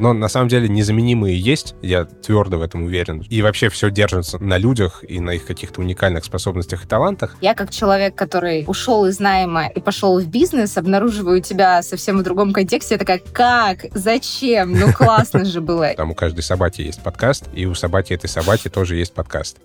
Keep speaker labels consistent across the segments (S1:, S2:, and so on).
S1: Но на самом деле незаменимые есть, я твердо в этом уверен. И вообще все держится на людях и на их каких-то уникальных способностях и талантах.
S2: Я как человек, который ушел из найма и пошел в бизнес, обнаруживаю тебя совсем в другом контексте. Я такая, как? Зачем? Ну классно же было.
S1: Там у каждой собаки есть подкаст, и у собаки этой собаки тоже есть подкаст.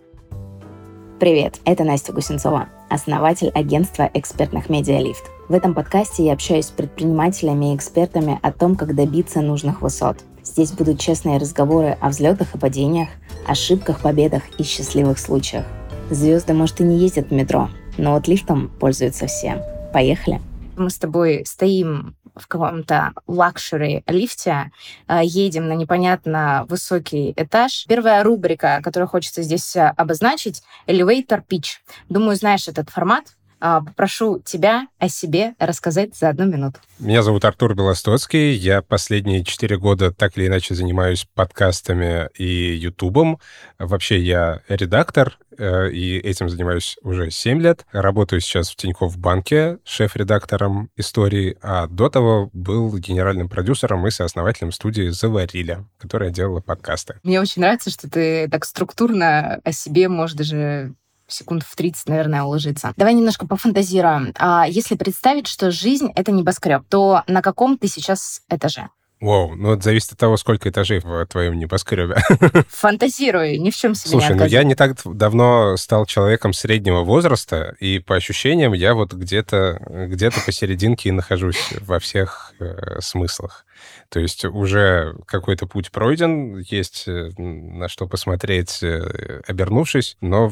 S3: Привет, это Настя Гусенцова, основатель агентства экспертных медиалифт. В этом подкасте я общаюсь с предпринимателями и экспертами о том, как добиться нужных высот. Здесь будут честные разговоры о взлетах и падениях, ошибках, победах и счастливых случаях. Звезды, может, и не ездят в метро, но вот лифтом пользуются все. Поехали!
S2: Мы с тобой стоим в каком-то luxury лифте, э, едем на непонятно высокий этаж. Первая рубрика, которую хочется здесь э, обозначить, elevator pitch. Думаю, знаешь этот формат. А, попрошу тебя о себе рассказать за одну минуту.
S1: Меня зовут Артур Белостоцкий. Я последние четыре года так или иначе занимаюсь подкастами и ютубом. Вообще я редактор, э, и этим занимаюсь уже 7 лет. Работаю сейчас в Тинькофф банке шеф-редактором истории, а до того был генеральным продюсером и сооснователем студии «Заварили», которая делала подкасты.
S2: Мне очень нравится, что ты так структурно о себе можешь даже секунд в 30, наверное, уложиться. Давай немножко пофантазируем. А если представить, что жизнь — это небоскреб, то на каком ты сейчас этаже?
S1: Вау, ну это зависит от того, сколько этажей в твоем небоскребе.
S2: Фантазирую, ни в чем себе
S1: Слушай,
S2: не
S1: ну я не так давно стал человеком среднего возраста, и по ощущениям я вот где-то где посерединке и нахожусь во всех э, смыслах. То есть уже какой-то путь пройден, есть э, на что посмотреть, э, обернувшись, но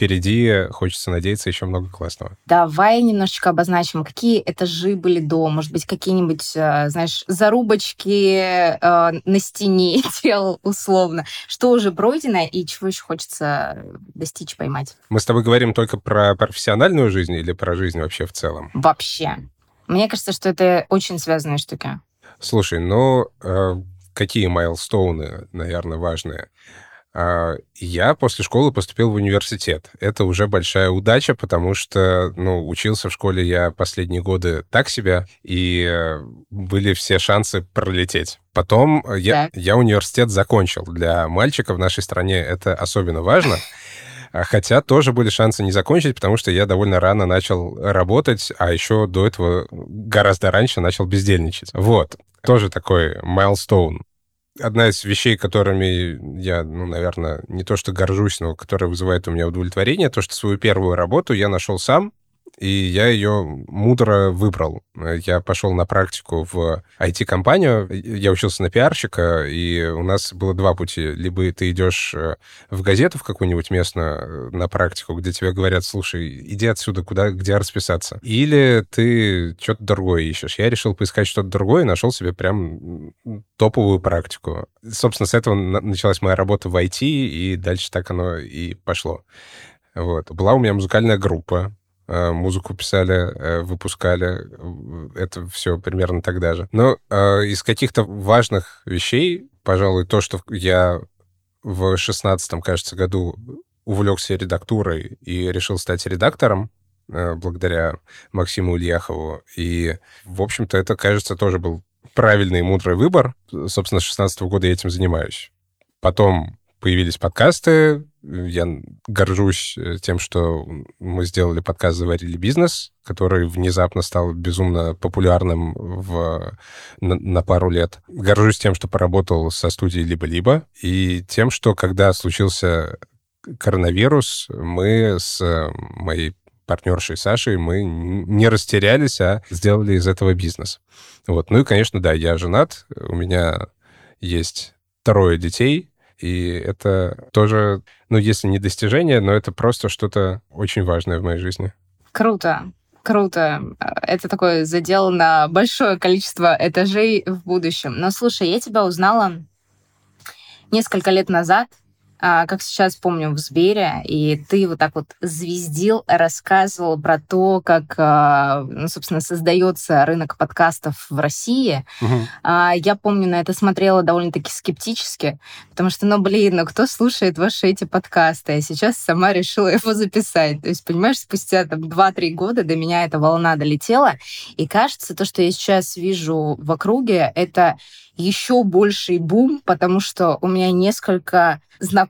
S1: впереди, хочется надеяться, еще много классного.
S2: Давай немножечко обозначим, какие этажи были до, может быть, какие-нибудь, э, знаешь, зарубочки э, на стене дел условно. Что уже пройдено и чего еще хочется достичь, поймать?
S1: Мы с тобой говорим только про профессиональную жизнь или про жизнь вообще в целом?
S2: Вообще. Мне кажется, что это очень связанные штуки.
S1: Слушай, ну, э, какие майлстоуны, наверное, важные? А, я после школы поступил в университет. Это уже большая удача, потому что, ну, учился в школе я последние годы так себя, и э, были все шансы пролететь. Потом я, я университет закончил. Для мальчика в нашей стране это особенно важно. А хотя тоже были шансы не закончить, потому что я довольно рано начал работать, а еще до этого гораздо раньше начал бездельничать. Вот. Тоже такой майлстоун одна из вещей, которыми я, ну, наверное, не то что горжусь, но которая вызывает у меня удовлетворение, то, что свою первую работу я нашел сам, и я ее мудро выбрал. Я пошел на практику в IT-компанию, я учился на пиарщика, и у нас было два пути. Либо ты идешь э, в газету в какую-нибудь местную э, на практику, где тебе говорят, слушай, иди отсюда, куда, где расписаться. Или ты что-то другое ищешь. Я решил поискать что-то другое и нашел себе прям топовую практику. Собственно, с этого началась моя работа в IT, и дальше так оно и пошло. Вот. Была у меня музыкальная группа, музыку писали, э, выпускали. Это все примерно тогда же. Но э, из каких-то важных вещей, пожалуй, то, что я в шестнадцатом, кажется, году увлекся редактурой и решил стать редактором, благодаря Максиму Ильяхову. И, в общем-то, это, кажется, тоже был правильный и мудрый выбор. Собственно, с 16 года я этим занимаюсь. Потом появились подкасты. Я горжусь э, тем, что мы сделали подкаст «Заварили бизнес», который внезапно стал безумно популярным в, на, на пару лет. Горжусь тем, что поработал со студией «Либо-либо», и тем, что когда случился коронавирус, мы с моей партнершей Сашей, мы не растерялись, а сделали из этого бизнес. Вот. Ну и, конечно, да, я женат, у меня есть трое детей, и это тоже, ну, если не достижение, но это просто что-то очень важное в моей жизни.
S2: Круто. Круто. Это такой задел на большое количество этажей в будущем. Но слушай, я тебя узнала несколько лет назад, как сейчас помню, в Сбере, и ты вот так вот звездил, рассказывал про то, как, а, ну, собственно, создается рынок подкастов в России. Угу. Я помню, на это смотрела довольно-таки скептически, потому что, ну, блин, ну кто слушает ваши эти подкасты? Я сейчас сама решила его записать. То есть, понимаешь, спустя там 2-3 года до меня эта волна долетела, и кажется, то, что я сейчас вижу в округе, это еще больший бум, потому что у меня несколько знакомых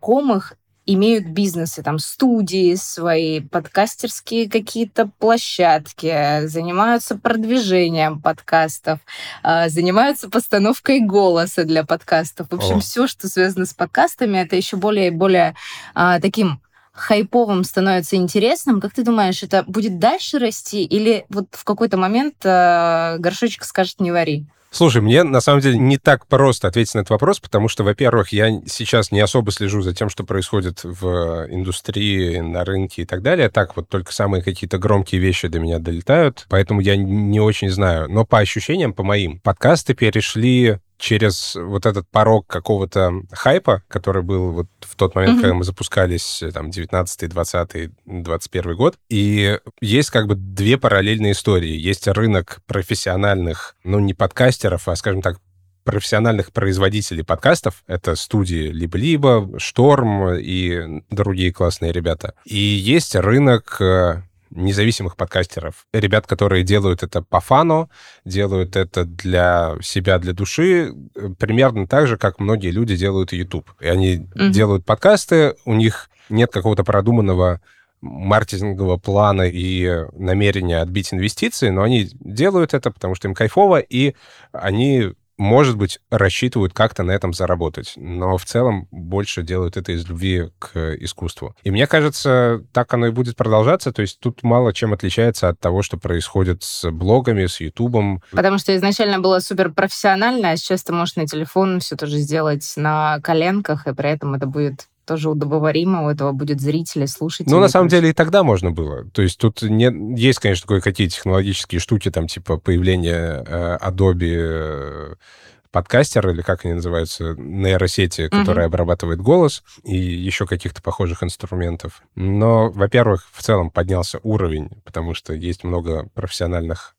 S2: имеют бизнесы, там, студии свои, подкастерские какие-то площадки, занимаются продвижением подкастов, э, занимаются постановкой голоса для подкастов. В общем, О. все, что связано с подкастами, это еще более и более э, таким хайповым становится интересным. Как ты думаешь, это будет дальше расти или вот в какой-то момент э, горшочек скажет «не вари»?
S1: Слушай, мне на самом деле не так просто ответить на этот вопрос, потому что, во-первых, я сейчас не особо слежу за тем, что происходит в индустрии, на рынке и так далее. Так вот только самые какие-то громкие вещи до меня долетают, поэтому я не очень знаю. Но по ощущениям, по моим, подкасты перешли через вот этот порог какого-то хайпа, который был вот в тот момент, mm-hmm. когда мы запускались, там, 19 20 21 год. И есть как бы две параллельные истории. Есть рынок профессиональных, ну, не подкастеров, а, скажем так, профессиональных производителей подкастов. Это студии Либо-Либо, Шторм и другие классные ребята. И есть рынок э, независимых подкастеров. Ребят, которые делают это по фану, делают это для себя, для души, э, примерно так же, как многие люди делают YouTube. И они mm-hmm. делают подкасты, у них нет какого-то продуманного маркетингового плана и намерения отбить инвестиции, но они делают это, потому что им кайфово, и они может быть, рассчитывают как-то на этом заработать, но в целом больше делают это из любви к искусству. И мне кажется, так оно и будет продолжаться, то есть тут мало чем отличается от того, что происходит с блогами, с Ютубом.
S2: Потому что изначально было супер профессионально, а сейчас ты можешь на телефон все тоже сделать на коленках, и при этом это будет тоже удобоваримо, у этого будет зрители, слушатели.
S1: Ну, на самом деле, и тогда можно было. То есть тут не... есть, конечно, кое-какие технологические штуки, там, типа появление э, Adobe э, подкастер, или как они называются, нейросети, которые mm-hmm. обрабатывает голос, и еще каких-то похожих инструментов. Но, во-первых, в целом поднялся уровень, потому что есть много профессиональных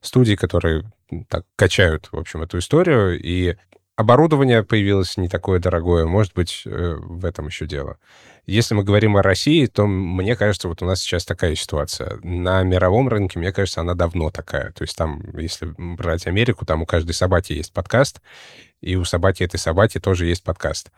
S1: студий, которые так качают, в общем, эту историю, и Оборудование появилось не такое дорогое, может быть, э, в этом еще дело. Если мы говорим о России, то мне кажется, вот у нас сейчас такая ситуация. На мировом рынке, мне кажется, она давно такая. То есть там, если брать Америку, там у каждой собаки есть подкаст, и у собаки этой собаки тоже есть подкаст.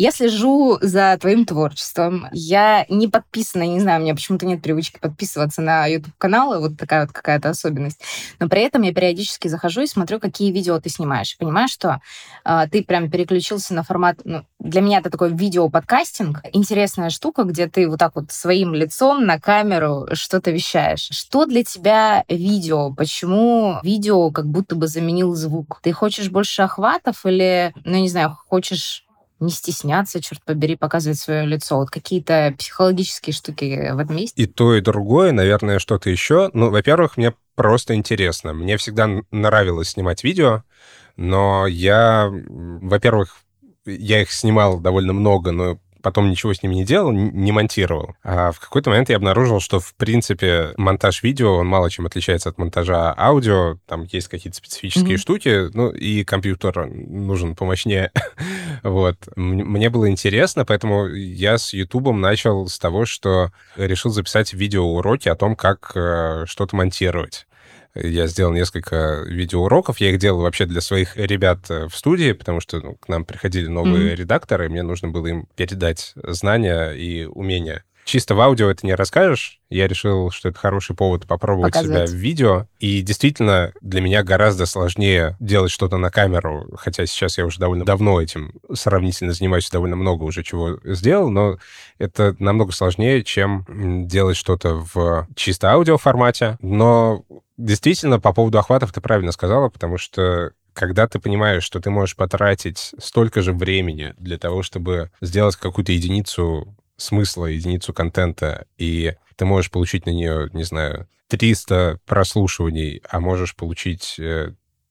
S2: Я слежу за твоим творчеством. Я не подписана, не знаю, у меня почему-то нет привычки подписываться на YouTube-каналы, вот такая вот какая-то особенность. Но при этом я периодически захожу и смотрю, какие видео ты снимаешь. Понимаю, что э, ты прям переключился на формат... Ну, для меня это такой видео-подкастинг. Интересная штука, где ты вот так вот своим лицом на камеру что-то вещаешь. Что для тебя видео? Почему видео как будто бы заменил звук? Ты хочешь больше охватов или, ну, не знаю, хочешь не стесняться, черт побери, показывать свое лицо. Вот какие-то психологические штуки в этом есть?
S1: И то, и другое, наверное, что-то еще. Ну, во-первых, мне просто интересно. Мне всегда нравилось снимать видео, но я, во-первых, я их снимал довольно много, но потом ничего с ними не делал, не монтировал. А в какой-то момент я обнаружил, что, в принципе, монтаж видео, он мало чем отличается от монтажа аудио. Там есть какие-то специфические mm-hmm. штуки, ну, и компьютер нужен помощнее. вот. Мне было интересно, поэтому я с Ютубом начал с того, что решил записать видеоуроки о том, как э, что-то монтировать. Я сделал несколько видеоуроков. Я их делал вообще для своих ребят э, в студии, потому что ну, к нам приходили новые mm-hmm. редакторы, и мне нужно было им передать знания и умения. Чисто в аудио это не расскажешь. Я решил, что это хороший повод попробовать Показать. себя в видео. И действительно, для меня гораздо сложнее делать что-то на камеру, хотя сейчас я уже довольно давно этим сравнительно занимаюсь, довольно много уже чего сделал, но это намного сложнее, чем делать что-то в чисто аудио формате. Но действительно, по поводу охватов ты правильно сказала, потому что когда ты понимаешь, что ты можешь потратить столько же времени для того, чтобы сделать какую-то единицу смысла, единицу контента, и ты можешь получить на нее, не знаю, 300 прослушиваний, а можешь получить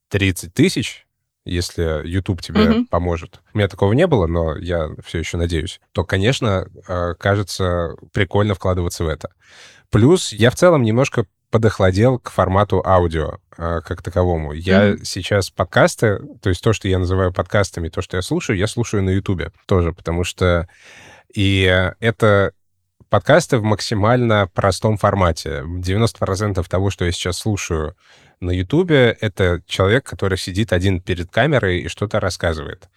S1: 30 э, тысяч, если YouTube тебе mm-hmm. поможет. У меня такого не было, но я все еще надеюсь. То, конечно, э, кажется прикольно вкладываться в это. Плюс я в целом немножко подохладел к формату аудио э, как таковому. Я mm-hmm. сейчас подкасты, то есть то, что я называю подкастами, то, что я слушаю, я слушаю на Ютубе тоже, потому что и это подкасты в максимально простом формате. 90% того, что я сейчас слушаю на Ютубе, это человек, который сидит один перед камерой и что-то рассказывает.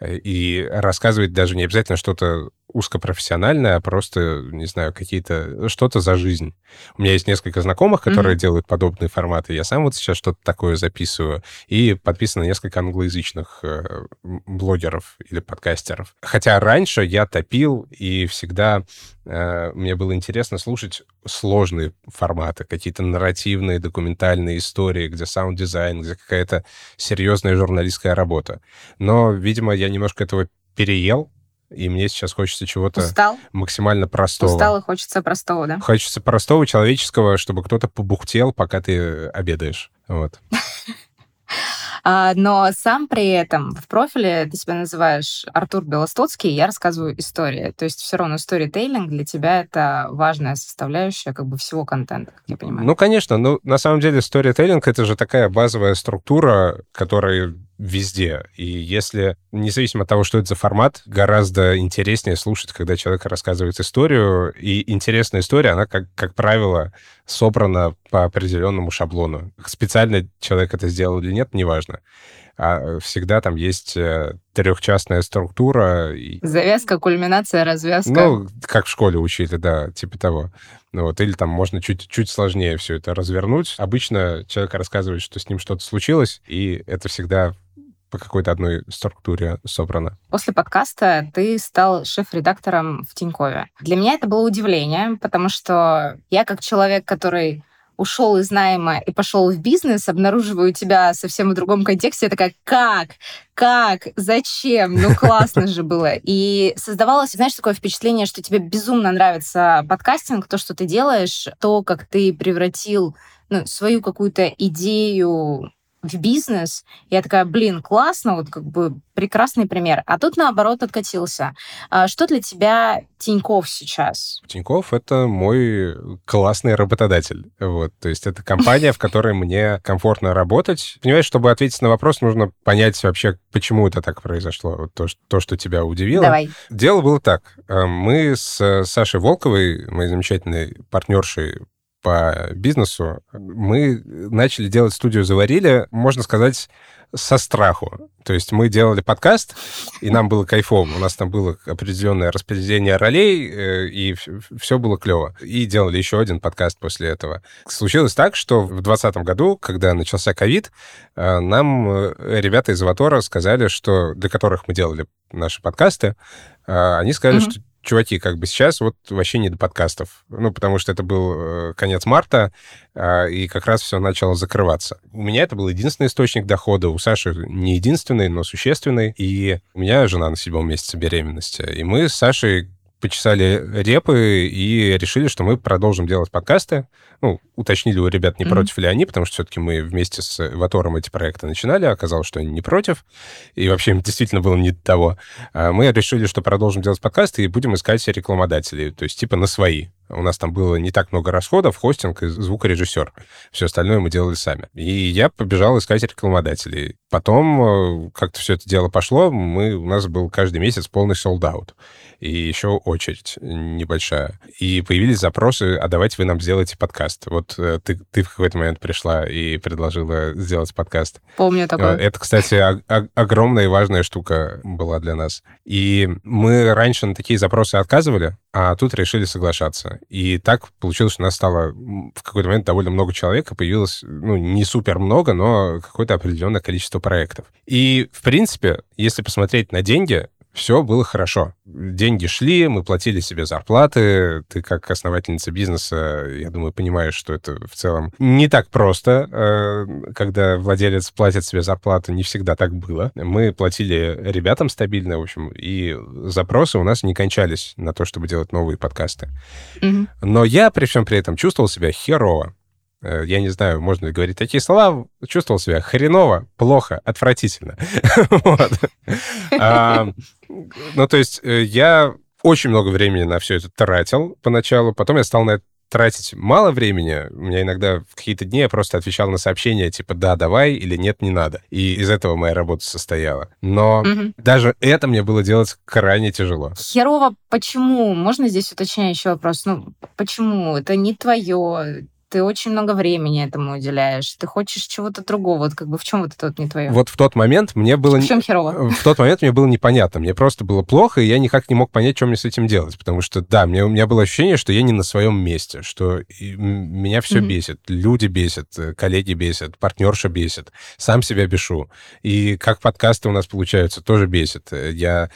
S1: Э, и рассказывает даже не обязательно что-то узкопрофессиональное, а просто, не знаю, какие-то... что-то за жизнь. У меня есть несколько знакомых, которые mm-hmm. делают подобные форматы. Я сам вот сейчас что-то такое записываю. И подписано несколько англоязычных э, блогеров или подкастеров. Хотя раньше я топил, и всегда э, мне было интересно слушать сложные форматы, какие-то нарративные, документальные истории, где саунд-дизайн, где какая-то серьезная журналистская работа. Но, видимо, я немножко этого переел, и мне сейчас хочется чего-то Устал? максимально простого.
S2: Устал и хочется простого, да?
S1: Хочется простого, человеческого, чтобы кто-то побухтел, пока ты обедаешь. Вот.
S2: А, но сам при этом в профиле ты себя называешь Артур Белостоцкий, я рассказываю истории. То есть все равно сторителлинг для тебя это важная составляющая как бы всего контента, как я понимаю.
S1: Ну, конечно. Ну, на самом деле, сторителлинг — это же такая базовая структура, которая везде. И если, независимо от того, что это за формат, гораздо интереснее слушать, когда человек рассказывает историю. И интересная история, она, как, как правило, собрана по определенному шаблону. Специально человек это сделал или нет, неважно. А всегда там есть э, трехчастная структура.
S2: Завязка, кульминация, развязка.
S1: Ну, как в школе учили, да, типа того. Ну, вот, или там можно чуть, чуть сложнее все это развернуть. Обычно человек рассказывает, что с ним что-то случилось, и это всегда по какой-то одной структуре собрано.
S2: После подкаста ты стал шеф-редактором в Тинькове. Для меня это было удивление, потому что я как человек, который ушел из найма и пошел в бизнес, обнаруживаю тебя совсем в другом контексте. Я такая, как? Как? Зачем? Ну, классно же было. И создавалось, знаешь, такое впечатление, что тебе безумно нравится подкастинг, то, что ты делаешь, то, как ты превратил ну, свою какую-то идею в бизнес. Я такая, блин, классно, вот как бы прекрасный пример. А тут, наоборот, откатился. А что для тебя Тиньков сейчас?
S1: Тиньков — это мой классный работодатель. Вот, то есть это компания, в которой мне комфортно работать. Понимаешь, чтобы ответить на вопрос, нужно понять вообще, почему это так произошло. Вот то, то, что тебя удивило.
S2: Давай.
S1: Дело было так. Э, мы с Сашей Волковой, моей замечательной партнершей по бизнесу, мы начали делать студию «Заварили», можно сказать, со страху. То есть мы делали подкаст, и нам было кайфово. У нас там было определенное распределение ролей, э, и все было клево. И делали еще один подкаст после этого. Случилось так, что в 2020 году, когда начался ковид, э, нам э, ребята из Аватора сказали, что для которых мы делали наши подкасты, они сказали, mm-hmm. что чуваки, как бы сейчас вот вообще не до подкастов. Ну, потому что это был э, конец марта, э, и как раз все начало закрываться. У меня это был единственный источник дохода, у Саши не единственный, но существенный. И у меня жена на седьмом месяце беременности. И мы с Сашей почесали репы и решили, что мы продолжим делать подкасты. Ну, уточнили у ребят, не mm-hmm. против ли они, потому что все-таки мы вместе с Ватором эти проекты начинали, а оказалось, что они не против, и вообще им действительно было не до того. А мы решили, что продолжим делать подкасты и будем искать рекламодателей, то есть типа на свои. У нас там было не так много расходов, хостинг и звукорежиссер. Все остальное мы делали сами. И я побежал искать рекламодателей. Потом э, как-то все это дело пошло, мы, у нас был каждый месяц полный солдат и еще очередь небольшая. И появились запросы, а давайте вы нам сделаете подкаст. Вот э, ты, ты в какой-то момент пришла и предложила сделать подкаст.
S2: Помню такое.
S1: Э, это, кстати, огромная и важная штука была для нас. И мы раньше на такие запросы отказывали, а тут решили соглашаться. И так получилось, что у нас стало в какой-то момент довольно много человек, и появилось, ну, не супер много, но какое-то определенное количество проектов. И, в принципе, если посмотреть на деньги, все было хорошо. Деньги шли, мы платили себе зарплаты. Ты как основательница бизнеса, я думаю, понимаешь, что это в целом не так просто, э, когда владелец платит себе зарплату. Не всегда так было. Мы платили ребятам стабильно, в общем, и запросы у нас не кончались на то, чтобы делать новые подкасты. Mm-hmm. Но я при всем при этом чувствовал себя херово. Э, я не знаю, можно ли говорить такие слова, чувствовал себя хреново, плохо, отвратительно. Ну, то есть э, я очень много времени на все это тратил поначалу, потом я стал на это тратить мало времени. У меня иногда в какие-то дни я просто отвечал на сообщения типа «да, давай» или «нет, не надо». И из этого моя работа состояла. Но угу. даже это мне было делать крайне тяжело.
S2: Херово почему? Можно здесь уточнять еще вопрос? Ну, почему? Это не твое, ты очень много времени этому уделяешь, ты хочешь чего-то другого, вот как бы в чем вот это вот не твое?
S1: Вот в тот момент мне было...
S2: В чем херово?
S1: В тот момент мне было непонятно, мне просто было плохо, и я никак не мог понять, что мне с этим делать, потому что, да, мне, у меня было ощущение, что я не на своем месте, что меня все mm-hmm. бесит, люди бесят, э, коллеги бесят, партнерша бесит, сам себя бешу, и как подкасты у нас получаются, тоже бесит. Э, я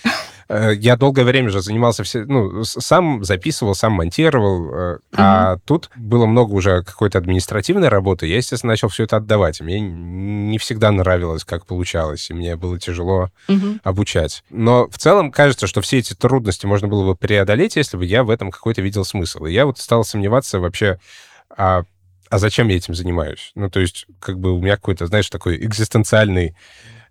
S1: я долгое время же занимался все, ну, сам записывал, сам монтировал, uh-huh. а тут было много уже какой-то административной работы. Я, естественно, начал все это отдавать. Мне не всегда нравилось, как получалось, и мне было тяжело uh-huh. обучать. Но в целом кажется, что все эти трудности можно было бы преодолеть, если бы я в этом какой-то видел смысл. И я вот стал сомневаться вообще, а, а зачем я этим занимаюсь? Ну, то есть, как бы у меня какой-то, знаешь, такой экзистенциальный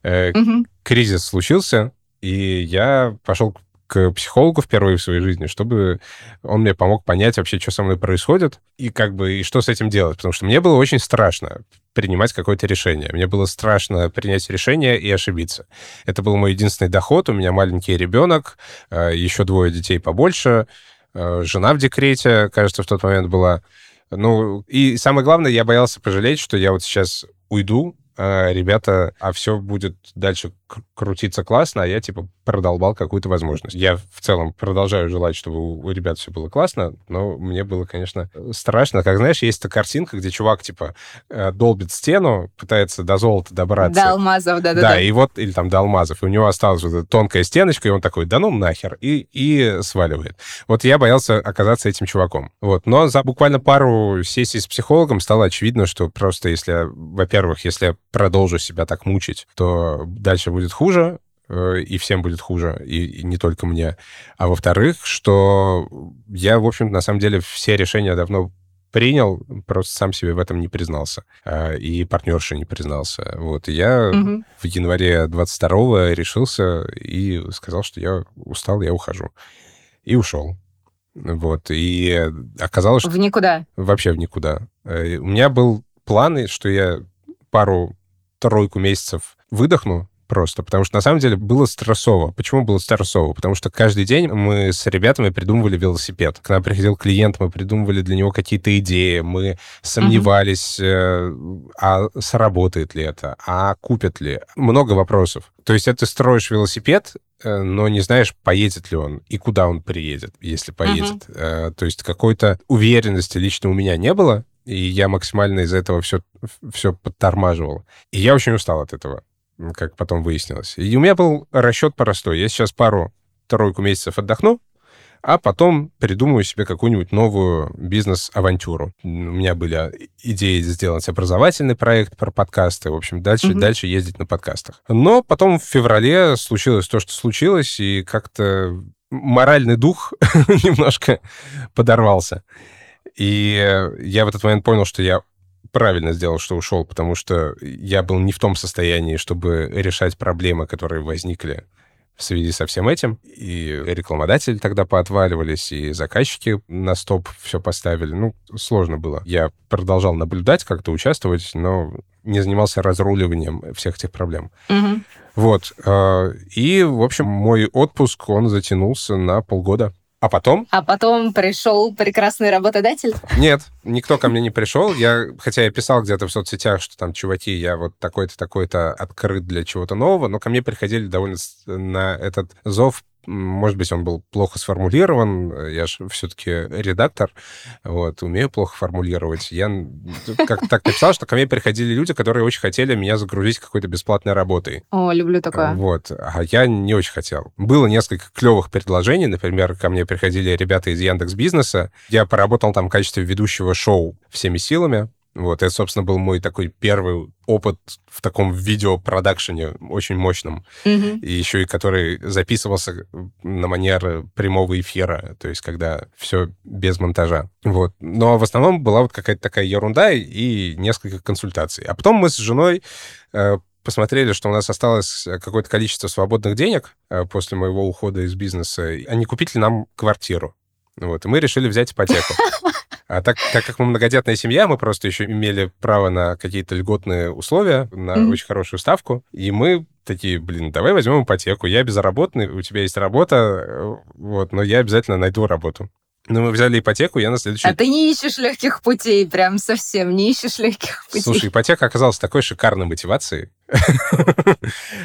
S1: э, uh-huh. кризис случился, и я пошел к психологу впервые в своей жизни, чтобы он мне помог понять вообще, что со мной происходит, и как бы, и что с этим делать. Потому что мне было очень страшно принимать какое-то решение. Мне было страшно принять решение и ошибиться. Это был мой единственный доход. У меня маленький ребенок, э, еще двое детей побольше, э, жена в декрете, кажется, в тот момент была. Ну, и самое главное, я боялся пожалеть, что я вот сейчас уйду, а ребята, а все будет дальше крутиться классно, а я, типа, продолбал какую-то возможность. Я в целом продолжаю желать, чтобы у, ребят все было классно, но мне было, конечно, страшно. Как, знаешь, есть эта картинка, где чувак, типа, э, долбит стену, пытается до золота добраться.
S2: До алмазов, да-да-да.
S1: Да, и вот, или там до алмазов, и у него осталась вот тонкая стеночка, и он такой, да ну нахер, и, и сваливает. Вот я боялся оказаться этим чуваком. Вот. Но за буквально пару сессий с психологом стало очевидно, что просто если, во-первых, если продолжу себя так мучить, то дальше будет хуже, э, и всем будет хуже, и, и не только мне. А во-вторых, что я, в общем, на самом деле все решения давно принял, просто сам себе в этом не признался. А, и партнерша не признался. Вот. И я угу. в январе 22-го решился и сказал, что я устал, я ухожу. И ушел. Вот. И оказалось, что...
S2: В никуда?
S1: Вообще в никуда. Э, у меня был план, что я пару тройку месяцев выдохну, просто, потому что на самом деле было стрессово. Почему было стрессово? Потому что каждый день мы с ребятами придумывали велосипед. К нам приходил клиент, мы придумывали для него какие-то идеи, мы сомневались, mm-hmm. а сработает ли это, а купят ли. Много вопросов. То есть это ты строишь велосипед, э, но не знаешь, поедет ли он и куда он приедет, если поедет. Uh-huh. То есть какой-то уверенности лично у меня не было, и я максимально из-за этого все, все подтормаживал. И я очень устал от этого, как потом выяснилось. И у меня был расчет простой. Я сейчас пару-тройку месяцев отдохну, а потом придумаю себе какую-нибудь новую бизнес-авантюру. У меня были идеи сделать образовательный проект про подкасты, в общем, дальше, mm-hmm. дальше ездить на подкастах. Но потом в феврале случилось то, что случилось, и как-то моральный дух немножко подорвался. И я в этот момент понял, что я правильно сделал, что ушел, потому что я был не в том состоянии, чтобы решать проблемы, которые возникли в связи со всем этим. И рекламодатели тогда поотваливались, и заказчики на стоп все поставили. Ну, сложно было. Я продолжал наблюдать, как-то участвовать, но не занимался разруливанием всех этих проблем. Угу. Вот. Э, и, в общем, мой отпуск, он затянулся на полгода. А потом?
S2: А потом пришел прекрасный работодатель?
S1: Нет, никто ко мне не пришел. Я, хотя я писал где-то в соцсетях, что там, чуваки, я вот такой-то, такой-то открыт для чего-то нового, но ко мне приходили довольно на этот зов может быть, он был плохо сформулирован. Я же все-таки редактор, вот, умею плохо формулировать. Я как так написал, что ко мне приходили люди, которые очень хотели меня загрузить какой-то бесплатной работой.
S2: О, люблю такое.
S1: Вот. А я не очень хотел. Было несколько клевых предложений. Например, ко мне приходили ребята из Яндекс Бизнеса. Я поработал там в качестве ведущего шоу «Всеми силами». Вот, это, собственно, был мой такой первый опыт в таком видеопродакшене очень мощном.
S2: Мгм.
S1: И еще и который записывался на манер прямого эфира, то есть когда все без монтажа. Вот. Но в основном была вот какая-то такая ерунда и несколько консультаций. А потом мы с женой э, посмотрели, что у нас осталось какое-то количество свободных денег э, после моего ухода из бизнеса, а не купить ли нам квартиру. Вот, и мы решили взять ипотеку. А так, так как мы многодетная семья, мы просто еще имели право на какие-то льготные условия, на
S2: Мгм.
S1: очень хорошую ставку. И мы такие, блин, давай возьмем ипотеку. Я безработный, у тебя есть работа, э, вот, но я обязательно найду работу. Ну, мы взяли ипотеку, я на следующий...
S2: А ты не ищешь легких путей, прям совсем не ищешь легких путей.
S1: Слушай, ипотека оказалась такой шикарной мотивацией.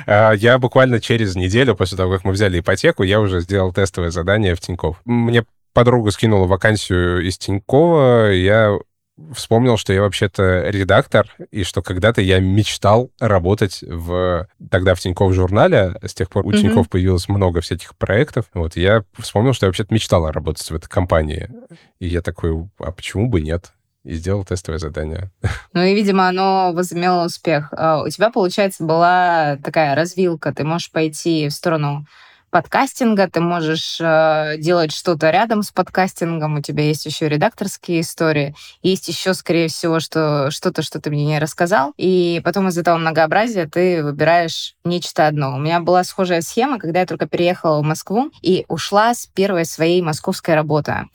S1: А, Я буквально через неделю после того, как мы взяли ипотеку, я уже сделал тестовое задание в Тинькофф. Мне подруга скинула вакансию из Тинькова, я вспомнил, что я вообще-то редактор, и что когда-то я мечтал работать в тогда в Тинькофф журнале. С тех пор у
S2: Мгм.
S1: Тинькофф появилось много всяких проектов. Вот я вспомнил, что я вообще-то мечтал работать в этой компании. И я такой, а почему бы нет? И сделал тестовое задание.
S2: Ну и, видимо, оно возымело успех. А, У тебя, получается, была такая развилка. Ты можешь пойти в сторону подкастинга, ты можешь э, делать что-то рядом с подкастингом, у тебя есть еще редакторские истории, есть еще, скорее всего, что что-то, что ты мне не рассказал, и потом из этого многообразия ты выбираешь нечто одно. У меня была схожая схема, когда я только переехала в Москву и ушла с первой своей московской работы.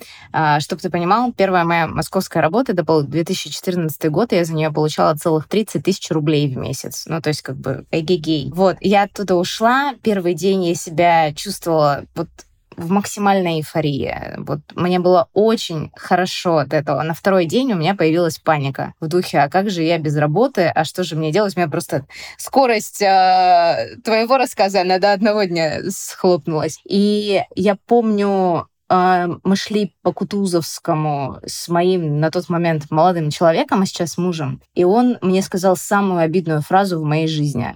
S2: Чтобы ты понимал, первая моя московская работа, это был 2014 год, и я за нее получала целых 30 тысяч рублей в месяц. Ну, то есть как бы эгегей. Вот, я оттуда ушла, первый день я себя чувствовала вот в максимальной эйфории. Вот мне было очень хорошо от этого. На второй день у меня появилась паника в духе, а как же я без работы, а что же мне делать? У меня просто скорость э, твоего рассказа, она до одного дня схлопнулась. И я помню, э, мы шли по Кутузовскому с моим на тот момент молодым человеком, а сейчас мужем, и он мне сказал самую обидную фразу в моей жизни.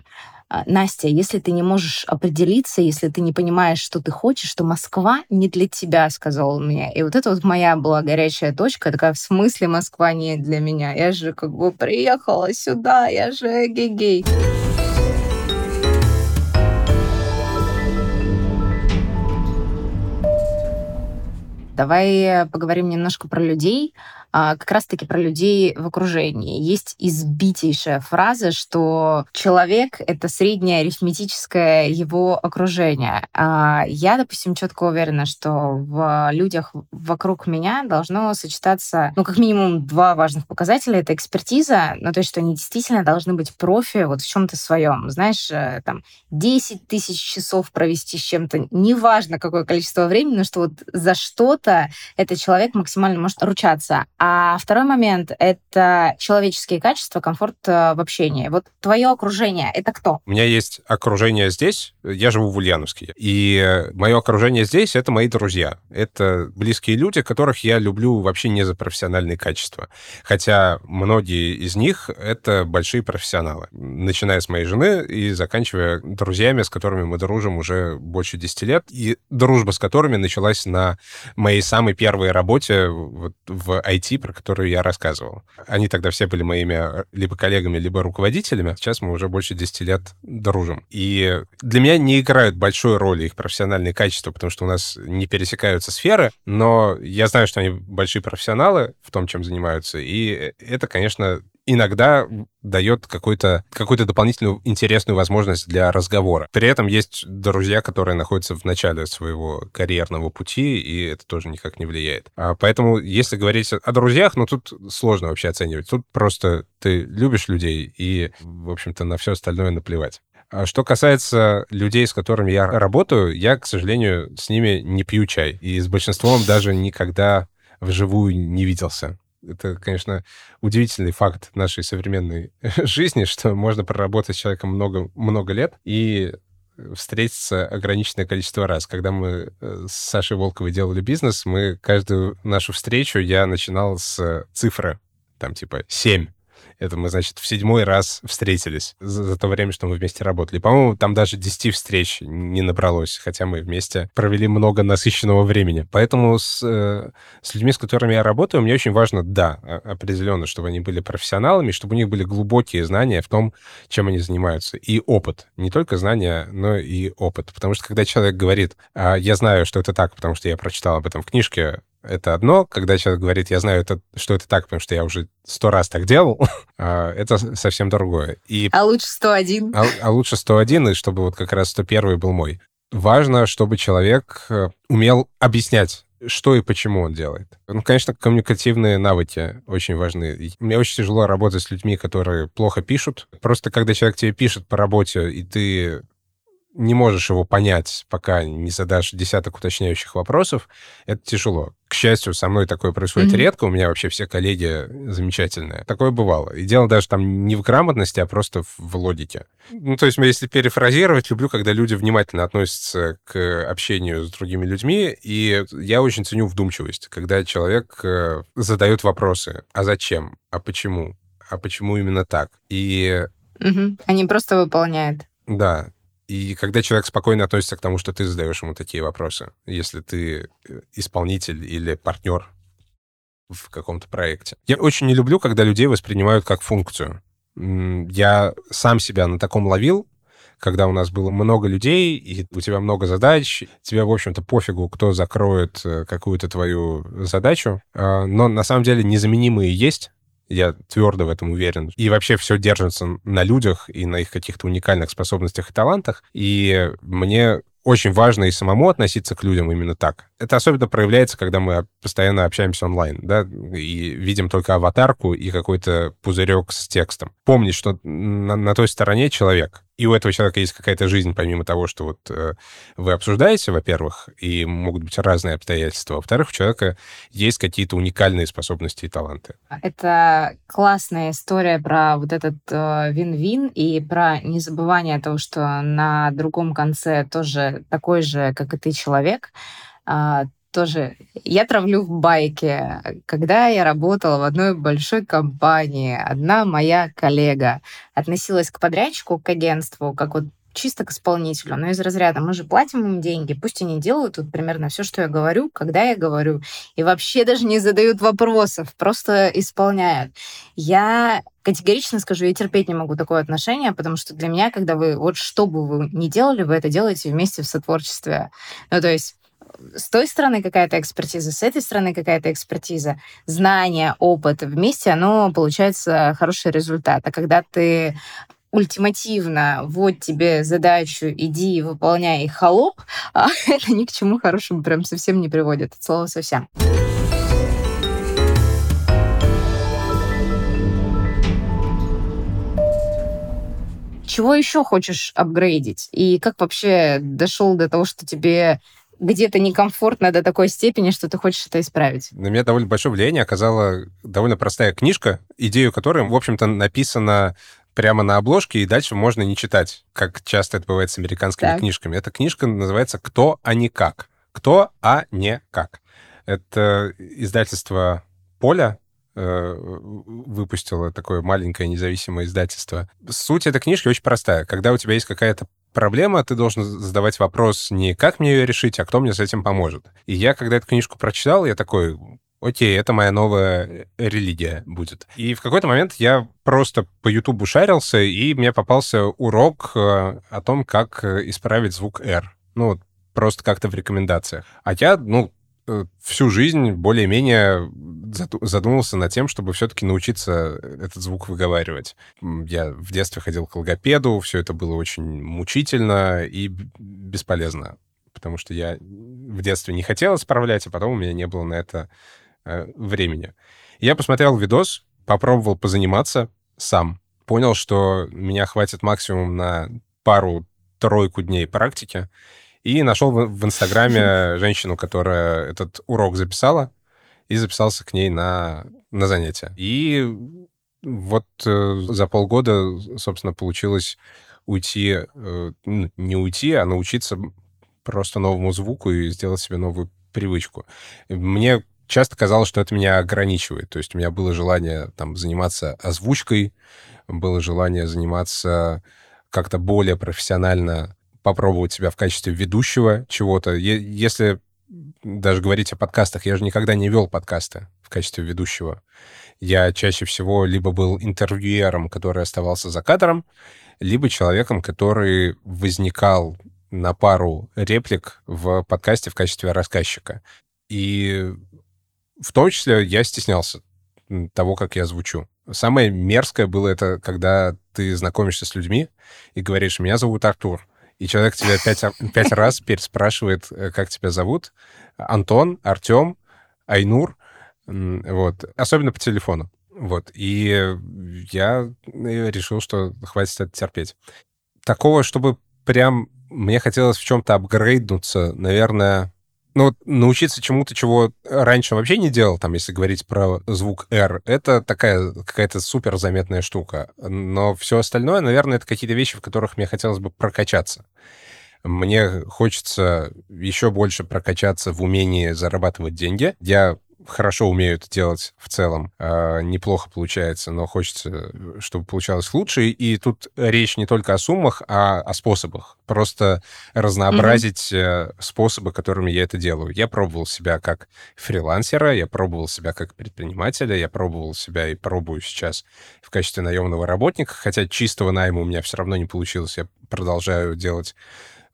S2: А, Настя, если ты не можешь определиться, если ты не понимаешь, что ты хочешь, то Москва не для тебя, сказал он мне. И вот это вот моя была горячая точка, такая, в смысле Москва не для меня? Я же как бы приехала сюда, я же гей-гей. Давай поговорим немножко про людей, как раз-таки про людей в окружении. Есть избитейшая фраза, что человек — это среднее арифметическое его окружение. А Я, допустим, четко уверена, что в людях вокруг меня должно сочетаться, ну, как минимум, два важных показателя. Это экспертиза, ну, то есть, что они действительно должны быть профи вот в чем-то своем. Знаешь, э, там, 10 тысяч часов провести с чем-то, неважно, какое количество времени, но что вот за что-то этот человек максимально может ручаться. А второй момент — это человеческие качества, комфорт э, в общении. Вот твое окружение — это кто?
S1: У меня есть окружение здесь, я живу в Ульяновске, и мое окружение здесь — это мои друзья. Это близкие люди, которых я люблю вообще не за профессиональные качества. Хотя многие из них — это большие профессионалы. Начиная с моей жены и заканчивая друзьями, с которыми мы дружим уже больше 10 лет, и дружба с которыми началась на моей самой первой работе вот, в IT, про которую я рассказывал. Они тогда все были моими либо коллегами, либо руководителями. Сейчас мы уже больше 10 лет дружим. И для меня не играют большой роли их профессиональные качества, потому что у нас не пересекаются сферы, но я знаю, что они большие профессионалы в том, чем занимаются, и это, конечно, иногда дает какую-то какую дополнительную интересную возможность для разговора. При этом есть друзья, которые находятся в начале своего карьерного пути, и это тоже никак не влияет. А поэтому, если говорить о друзьях, ну тут сложно вообще оценивать. Тут просто ты любишь людей, и, в общем-то, на все остальное наплевать. А что касается людей, с которыми я работаю, я, к сожалению, с ними не пью чай. И с большинством даже никогда вживую не виделся. Это, конечно, удивительный факт нашей современной жизни, что можно проработать с человеком много, много лет и встретиться ограниченное количество раз. Когда мы э, с Сашей Волковой делали бизнес, мы каждую нашу встречу я начинал с цифры, там типа 7. Это мы, значит, в седьмой раз встретились за, за то время, что мы вместе работали. По-моему, там даже 10 встреч не набралось, хотя мы вместе провели много насыщенного времени. Поэтому с, э, с людьми, с которыми я работаю, мне очень важно, да, определенно, чтобы они были профессионалами, чтобы у них были глубокие знания в том, чем они занимаются. И опыт. Не только знания, но и опыт. Потому что когда человек говорит, а, я знаю, что это так, потому что я прочитал об этом в книжке, это одно. Когда человек говорит, я знаю, это, что это так, потому что я уже сто раз так делал, а, это совсем другое.
S2: И, а лучше 101.
S1: А, а лучше 101, и чтобы вот как раз 101 был мой. Важно, чтобы человек э, умел объяснять что и почему он делает. Ну, конечно, коммуникативные навыки очень важны. Мне очень тяжело работать с людьми, которые плохо пишут. Просто когда человек тебе пишет по работе, и ты не можешь его понять, пока не задашь десяток уточняющих вопросов, это тяжело. К счастью, со мной такое происходит mm-hmm. редко, у меня вообще все коллеги замечательные. Такое бывало. И дело даже там не в грамотности, а просто в логике. Ну, то есть, если перефразировать, люблю, когда люди внимательно относятся к общению с другими людьми, и я очень ценю вдумчивость, когда человек э, задает вопросы. А зачем? А почему? А почему именно так? И...
S2: Угу. Они просто выполняют.
S1: Да, и когда человек спокойно относится к тому, что ты задаешь ему такие вопросы, если ты э, исполнитель или партнер в каком-то проекте. Я очень не люблю, когда людей воспринимают как функцию. Я сам себя на таком ловил, когда у нас было много людей, и у тебя много задач, тебе, в общем-то, пофигу, кто закроет э, какую-то твою задачу, а, но на самом деле незаменимые есть, я твердо в этом уверен. И вообще все держится на людях и на их каких-то уникальных способностях и талантах. И мне очень важно и самому относиться к людям именно так. Это особенно проявляется, когда мы постоянно общаемся онлайн, да, и видим только аватарку и какой-то пузырек с текстом. Помнить, что на, на той стороне человек, и у этого человека есть какая-то жизнь, помимо того, что вот э, вы обсуждаете, во-первых, и могут быть разные обстоятельства, во-вторых, у человека есть какие-то уникальные способности и таланты.
S2: Это классная история про вот этот э, вин-вин и про незабывание того, что на другом конце тоже такой же, как и ты, человек. Тоже я травлю в байке. Когда я работала в одной большой компании, одна моя коллега относилась к подрядчику, к агентству, как вот чисто к исполнителю, но из разряда мы же платим им деньги, пусть они делают тут примерно все, что я говорю, когда я говорю, и вообще даже не задают вопросов, просто исполняют. Я категорично скажу, я терпеть не могу такое отношение, потому что для меня, когда вы, вот что бы вы ни делали, вы это делаете вместе в сотворчестве. Ну, то есть с той стороны какая-то экспертиза, с этой стороны какая-то экспертиза, знания, опыт вместе, оно получается хороший результат. А когда ты ультимативно, вот тебе задачу, иди, выполняй, и холоп, а это ни к чему хорошему прям совсем не приводит, от слова совсем. Чего еще хочешь апгрейдить? И как вообще дошел до того, что тебе где-то некомфортно до такой степени, что ты хочешь это исправить?
S1: На меня довольно большое влияние оказала довольно простая книжка, идею которой, в общем-то, написана прямо на обложке, и дальше можно не читать, как часто это бывает с американскими так. книжками. Эта книжка называется «Кто, а не как». «Кто, а не как». Это издательство «Поля», э, выпустило такое маленькое независимое издательство. Суть этой книжки очень простая. Когда у тебя есть какая-то проблема, ты должен задавать вопрос не как мне ее решить, а кто мне с этим поможет. И я, когда эту книжку прочитал, я такой, окей, это моя новая религия будет. И в какой-то момент я просто по Ютубу шарился, и мне попался урок э, о том, как э, исправить звук R. Ну, просто как-то в рекомендациях. А я, ну, Э, всю жизнь более-менее задумался над тем, чтобы все-таки научиться этот звук выговаривать. Я в детстве ходил к логопеду, все это было очень мучительно и бесполезно, потому что я в детстве не хотел исправлять, а потом у меня не было на это э, времени. Я посмотрел видос, попробовал позаниматься сам, понял, что меня хватит максимум на пару-тройку дней практики, и нашел в Инстаграме женщину, которая этот урок записала, и записался к ней на, на занятия. И вот э, за полгода, собственно, получилось уйти, э, ну, не уйти, а научиться просто новому звуку и сделать себе новую привычку. Мне часто казалось, что это меня ограничивает. То есть у меня было желание там заниматься озвучкой, было желание заниматься как-то более профессионально, попробовать себя в качестве ведущего чего-то. Если даже говорить о подкастах, я же никогда не вел подкасты в качестве ведущего. Я чаще всего либо был интервьюером, который оставался за кадром, либо человеком, который возникал на пару реплик в подкасте в качестве рассказчика. И в том числе я стеснялся того, как я звучу. Самое мерзкое было это, когда ты знакомишься с людьми и говоришь, меня зовут Артур. И человек тебя пять, пять раз переспрашивает, э, как тебя зовут. Антон, Артем, Айнур. Вот. Особенно по телефону. Вот. И я э, решил, что хватит это терпеть. Такого, чтобы прям мне хотелось в чем-то апгрейднуться, наверное, ну, вот научиться чему-то, чего раньше вообще не делал, там, если говорить про звук R, это такая какая-то супер заметная штука. Но все остальное, наверное, это какие-то вещи, в которых мне хотелось бы прокачаться. Мне хочется еще больше прокачаться в умении зарабатывать деньги. Я хорошо умею это делать в целом, э, неплохо получается, но хочется, чтобы получалось лучше. И тут речь не только о суммах, а о способах. Просто разнообразить mm-hmm. способы, которыми я это делаю. Я пробовал себя как фрилансера, я пробовал себя как предпринимателя, я пробовал себя и пробую сейчас в качестве наемного работника, хотя чистого найма у меня все равно не получилось. Я продолжаю делать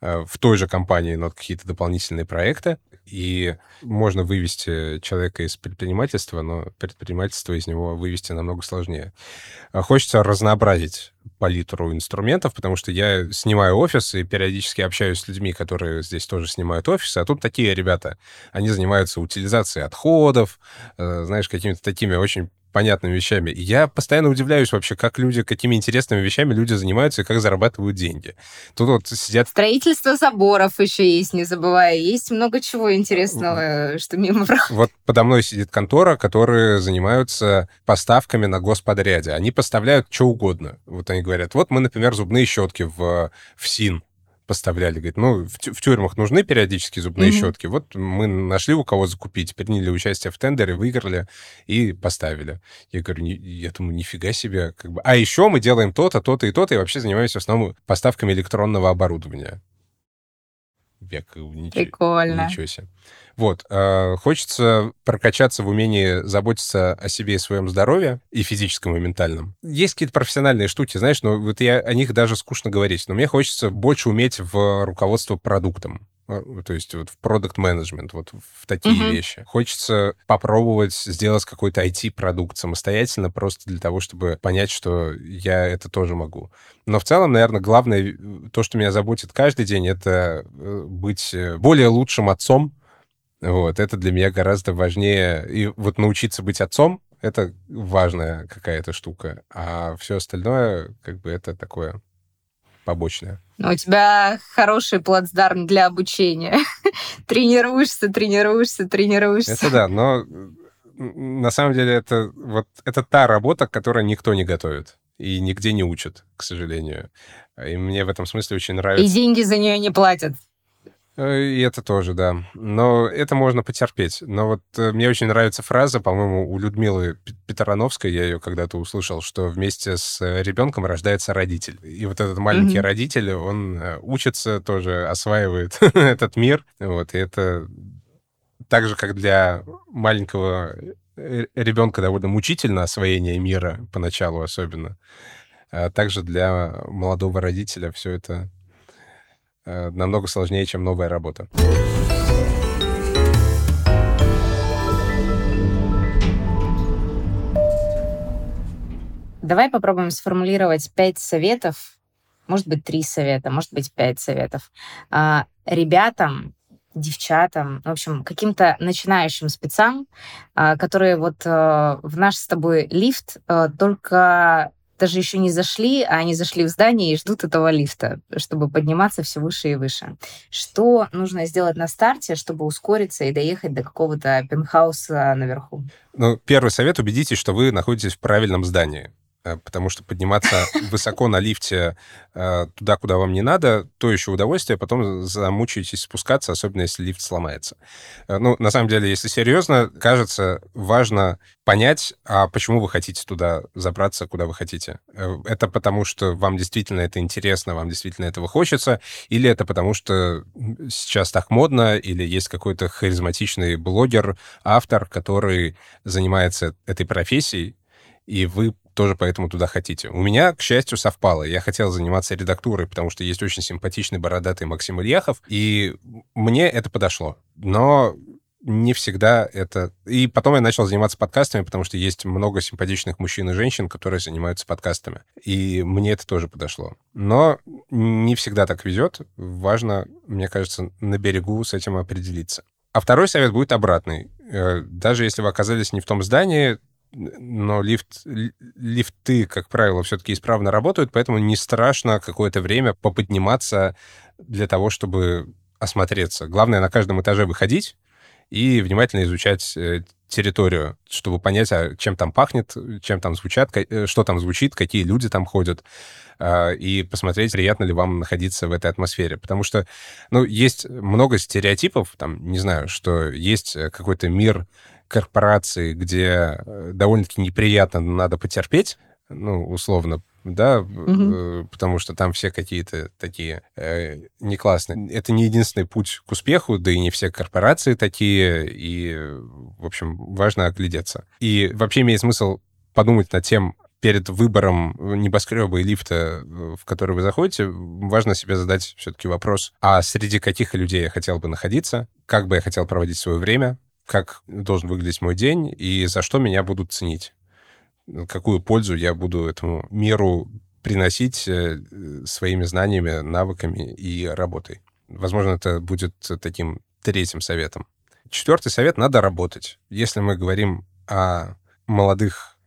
S1: э, в той же компании, но какие-то дополнительные проекты и можно вывести человека из предпринимательства, но предпринимательство из него вывести намного сложнее. А хочется разнообразить палитру инструментов, потому что я снимаю офис и периодически общаюсь с людьми, которые здесь тоже снимают офисы, а тут такие ребята, они занимаются утилизацией отходов, э, знаешь, какими-то такими очень понятными вещами. И я постоянно удивляюсь вообще, как люди, какими интересными вещами люди занимаются и как зарабатывают деньги. Тут вот сидят...
S2: Строительство заборов еще есть, не забывая. Есть много чего интересного, что мимо проходит.
S1: Вот подо мной сидит контора, которые занимаются поставками на господряде. Они поставляют что угодно. Вот они говорят, вот мы, например, зубные щетки в, в СИН поставляли. Говорит, ну, в, в тюрьмах нужны периодически зубные mm-hmm. щетки. Вот мы нашли у кого закупить, приняли участие в тендере, выиграли и поставили. Я говорю, я думаю, нифига себе. Как бы. А еще мы делаем то-то, то-то и то-то, и вообще занимаемся в основном поставками электронного оборудования. Век,
S2: ничего, Прикольно.
S1: Ничего себе. Вот. Э, хочется прокачаться в умении заботиться о себе и своем здоровье, и физическом, и ментальном. Есть какие-то профессиональные штуки, знаешь, но вот я о них даже скучно говорить. Но мне хочется больше уметь в руководство продуктом. Э, то есть вот в продукт менеджмент вот в такие mm-hmm. вещи. Хочется попробовать сделать какой-то IT-продукт самостоятельно, просто для того, чтобы понять, что я это тоже могу. Но в целом, наверное, главное, то, что меня заботит каждый день, это э, быть более лучшим отцом, вот, это для меня гораздо важнее. И вот научиться быть отцом — это важная какая-то штука. А все остальное, как бы, это такое побочное.
S2: Ну, у тебя хороший плацдарм для обучения. тренируешься, тренируешься, тренируешься.
S1: Это да, но на самом деле это вот это та работа, которую никто не готовит и нигде не учат, к сожалению. И мне в этом смысле очень нравится.
S2: И деньги за нее не платят.
S1: Э, и это тоже, да. Но это можно потерпеть. Но вот э, мне очень нравится фраза, по-моему, у Людмилы Петрановской, я ее когда-то услышал, что вместе с э, ребенком рождается родитель. И вот этот маленький mm-hmm. родитель, он учится тоже, осваивает этот мир. Вот, и это так же, как для маленького ребенка довольно мучительно освоение мира поначалу особенно. А также для молодого родителя все это намного сложнее, чем новая работа.
S2: Давай попробуем сформулировать пять советов, может быть, три совета, может быть, пять советов а, ребятам, девчатам, в общем, каким-то начинающим спецам, а, которые вот э, в наш с тобой лифт э, только даже еще не зашли, а они зашли в здание и ждут этого лифта, чтобы подниматься все выше и выше. Что нужно сделать на старте, чтобы ускориться и доехать до какого-то пентхауса наверху?
S1: Ну, первый совет — убедитесь, что вы находитесь в правильном здании. Э, потому что подниматься высоко на лифте э, туда, куда вам не надо, то еще удовольствие, потом замучаетесь спускаться, особенно если лифт сломается. Э, ну, на самом деле, если серьезно, кажется, важно понять, а почему вы хотите туда забраться, куда вы хотите. Это потому, что вам действительно это интересно, вам действительно этого хочется, или это потому, что сейчас так модно, или есть какой-то харизматичный блогер, автор, который занимается этой профессией, и вы тоже поэтому туда хотите. У меня, к счастью, совпало. Я хотел заниматься редактурой, потому что есть очень симпатичный бородатый Максим Ильяхов, и мне это подошло. Но не всегда это... И потом я начал заниматься подкастами, потому что есть много симпатичных мужчин и женщин, которые занимаются подкастами. И мне это тоже подошло. Но не всегда так везет. Важно, мне кажется, на берегу с этим определиться. А второй совет будет обратный. Э, даже если вы оказались не в том здании, но лифт, лифты, как правило, все-таки исправно работают, поэтому не страшно какое-то время поподниматься для того, чтобы осмотреться. Главное на каждом этаже выходить и внимательно изучать э, территорию, чтобы понять, а чем там пахнет, чем там звучат, э, что там звучит, какие люди там ходят, а, и посмотреть, приятно ли вам находиться в этой атмосфере. Потому что, ну, есть много стереотипов, там, не знаю, что есть э, какой-то мир корпорации, где э, довольно-таки неприятно надо потерпеть, ну, условно, да, угу. потому что там все какие-то такие э, не классные. Это не единственный путь к успеху, да и не все корпорации такие, и, в общем, важно оглядеться. И вообще имеет смысл подумать над тем, перед выбором небоскреба и лифта, в который вы заходите, важно себе задать все-таки вопрос, а среди каких людей я хотел бы находиться, как бы я хотел проводить свое время, как должен выглядеть мой день и за что меня будут ценить. Какую пользу я буду этому миру приносить э, своими знаниями, навыками и работой. Возможно, это будет таким третьим советом. Четвертый совет — надо работать. Если мы говорим о молодых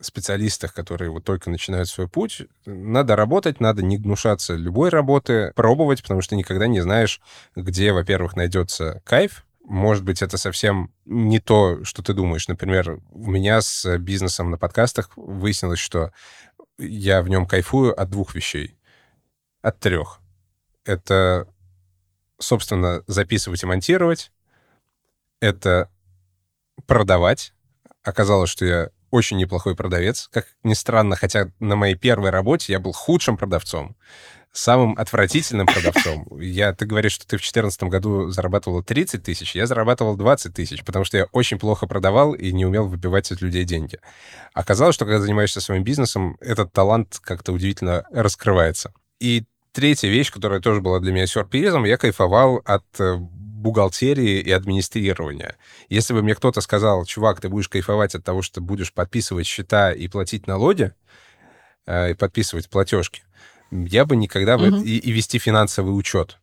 S1: специалистах, которые вот только начинают свой путь, надо работать, надо не гнушаться любой работы, пробовать, потому что никогда не знаешь, где, во-первых, найдется кайф, может быть, это совсем не то, что ты думаешь. Например, у меня с бизнесом на подкастах выяснилось, что я в нем кайфую от двух вещей. От трех. Это, собственно, записывать и монтировать. Это продавать. Оказалось, что я очень неплохой продавец. Как ни странно, хотя на моей первой работе я был худшим продавцом самым отвратительным продавцом. Я, ты говоришь, что ты в 2014 году зарабатывал 30 тысяч, я зарабатывал 20 тысяч, потому что я очень плохо продавал и не умел выбивать от людей деньги. Оказалось, что когда занимаешься своим бизнесом, этот талант как-то удивительно раскрывается. И третья вещь, которая тоже была для меня сюрпризом, я кайфовал от э, бухгалтерии и администрирования. Если бы мне кто-то сказал, чувак, ты будешь кайфовать от того, что будешь подписывать счета и платить налоги, э, и подписывать платежки, я бы никогда... Угу. В... И, и вести финансовый учет.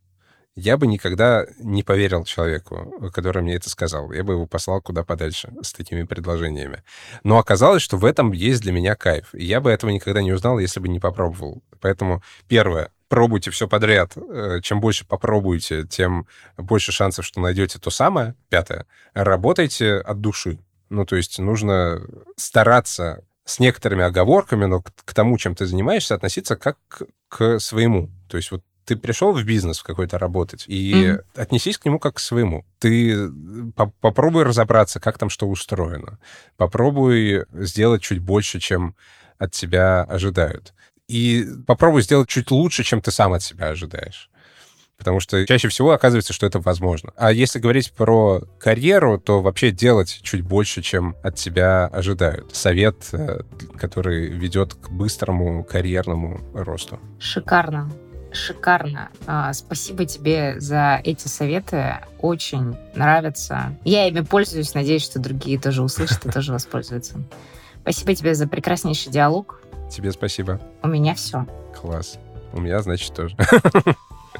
S1: Я бы никогда не поверил человеку, который мне это сказал. Я бы его послал куда подальше с такими предложениями. Но оказалось, что в этом есть для меня кайф. И я бы этого никогда не узнал, если бы не попробовал. Поэтому первое, пробуйте все подряд. Э, чем больше попробуете, тем больше шансов, что найдете то самое. Пятое, работайте от души. Ну, то есть нужно стараться с некоторыми оговорками, но к, тому, чем ты занимаешься, относиться как к, к своему. То есть вот ты пришел в бизнес в какой-то работать, и mm-hmm. отнесись к нему как к своему. Ты по попробуй разобраться, как там что устроено. Попробуй сделать чуть больше, чем от тебя ожидают. И попробуй сделать чуть лучше, чем ты сам от себя ожидаешь потому что чаще всего оказывается, что это возможно. А если говорить про карьеру, то вообще делать чуть больше, чем от тебя ожидают. Совет, э, который ведет к быстрому карьерному росту.
S2: Шикарно. Шикарно. А, спасибо тебе за эти советы. Очень нравятся. Я ими пользуюсь. Надеюсь, что другие тоже услышат и тоже воспользуются. Спасибо тебе за прекраснейший диалог.
S1: Тебе спасибо.
S2: У меня все.
S1: Класс. У меня, значит, тоже.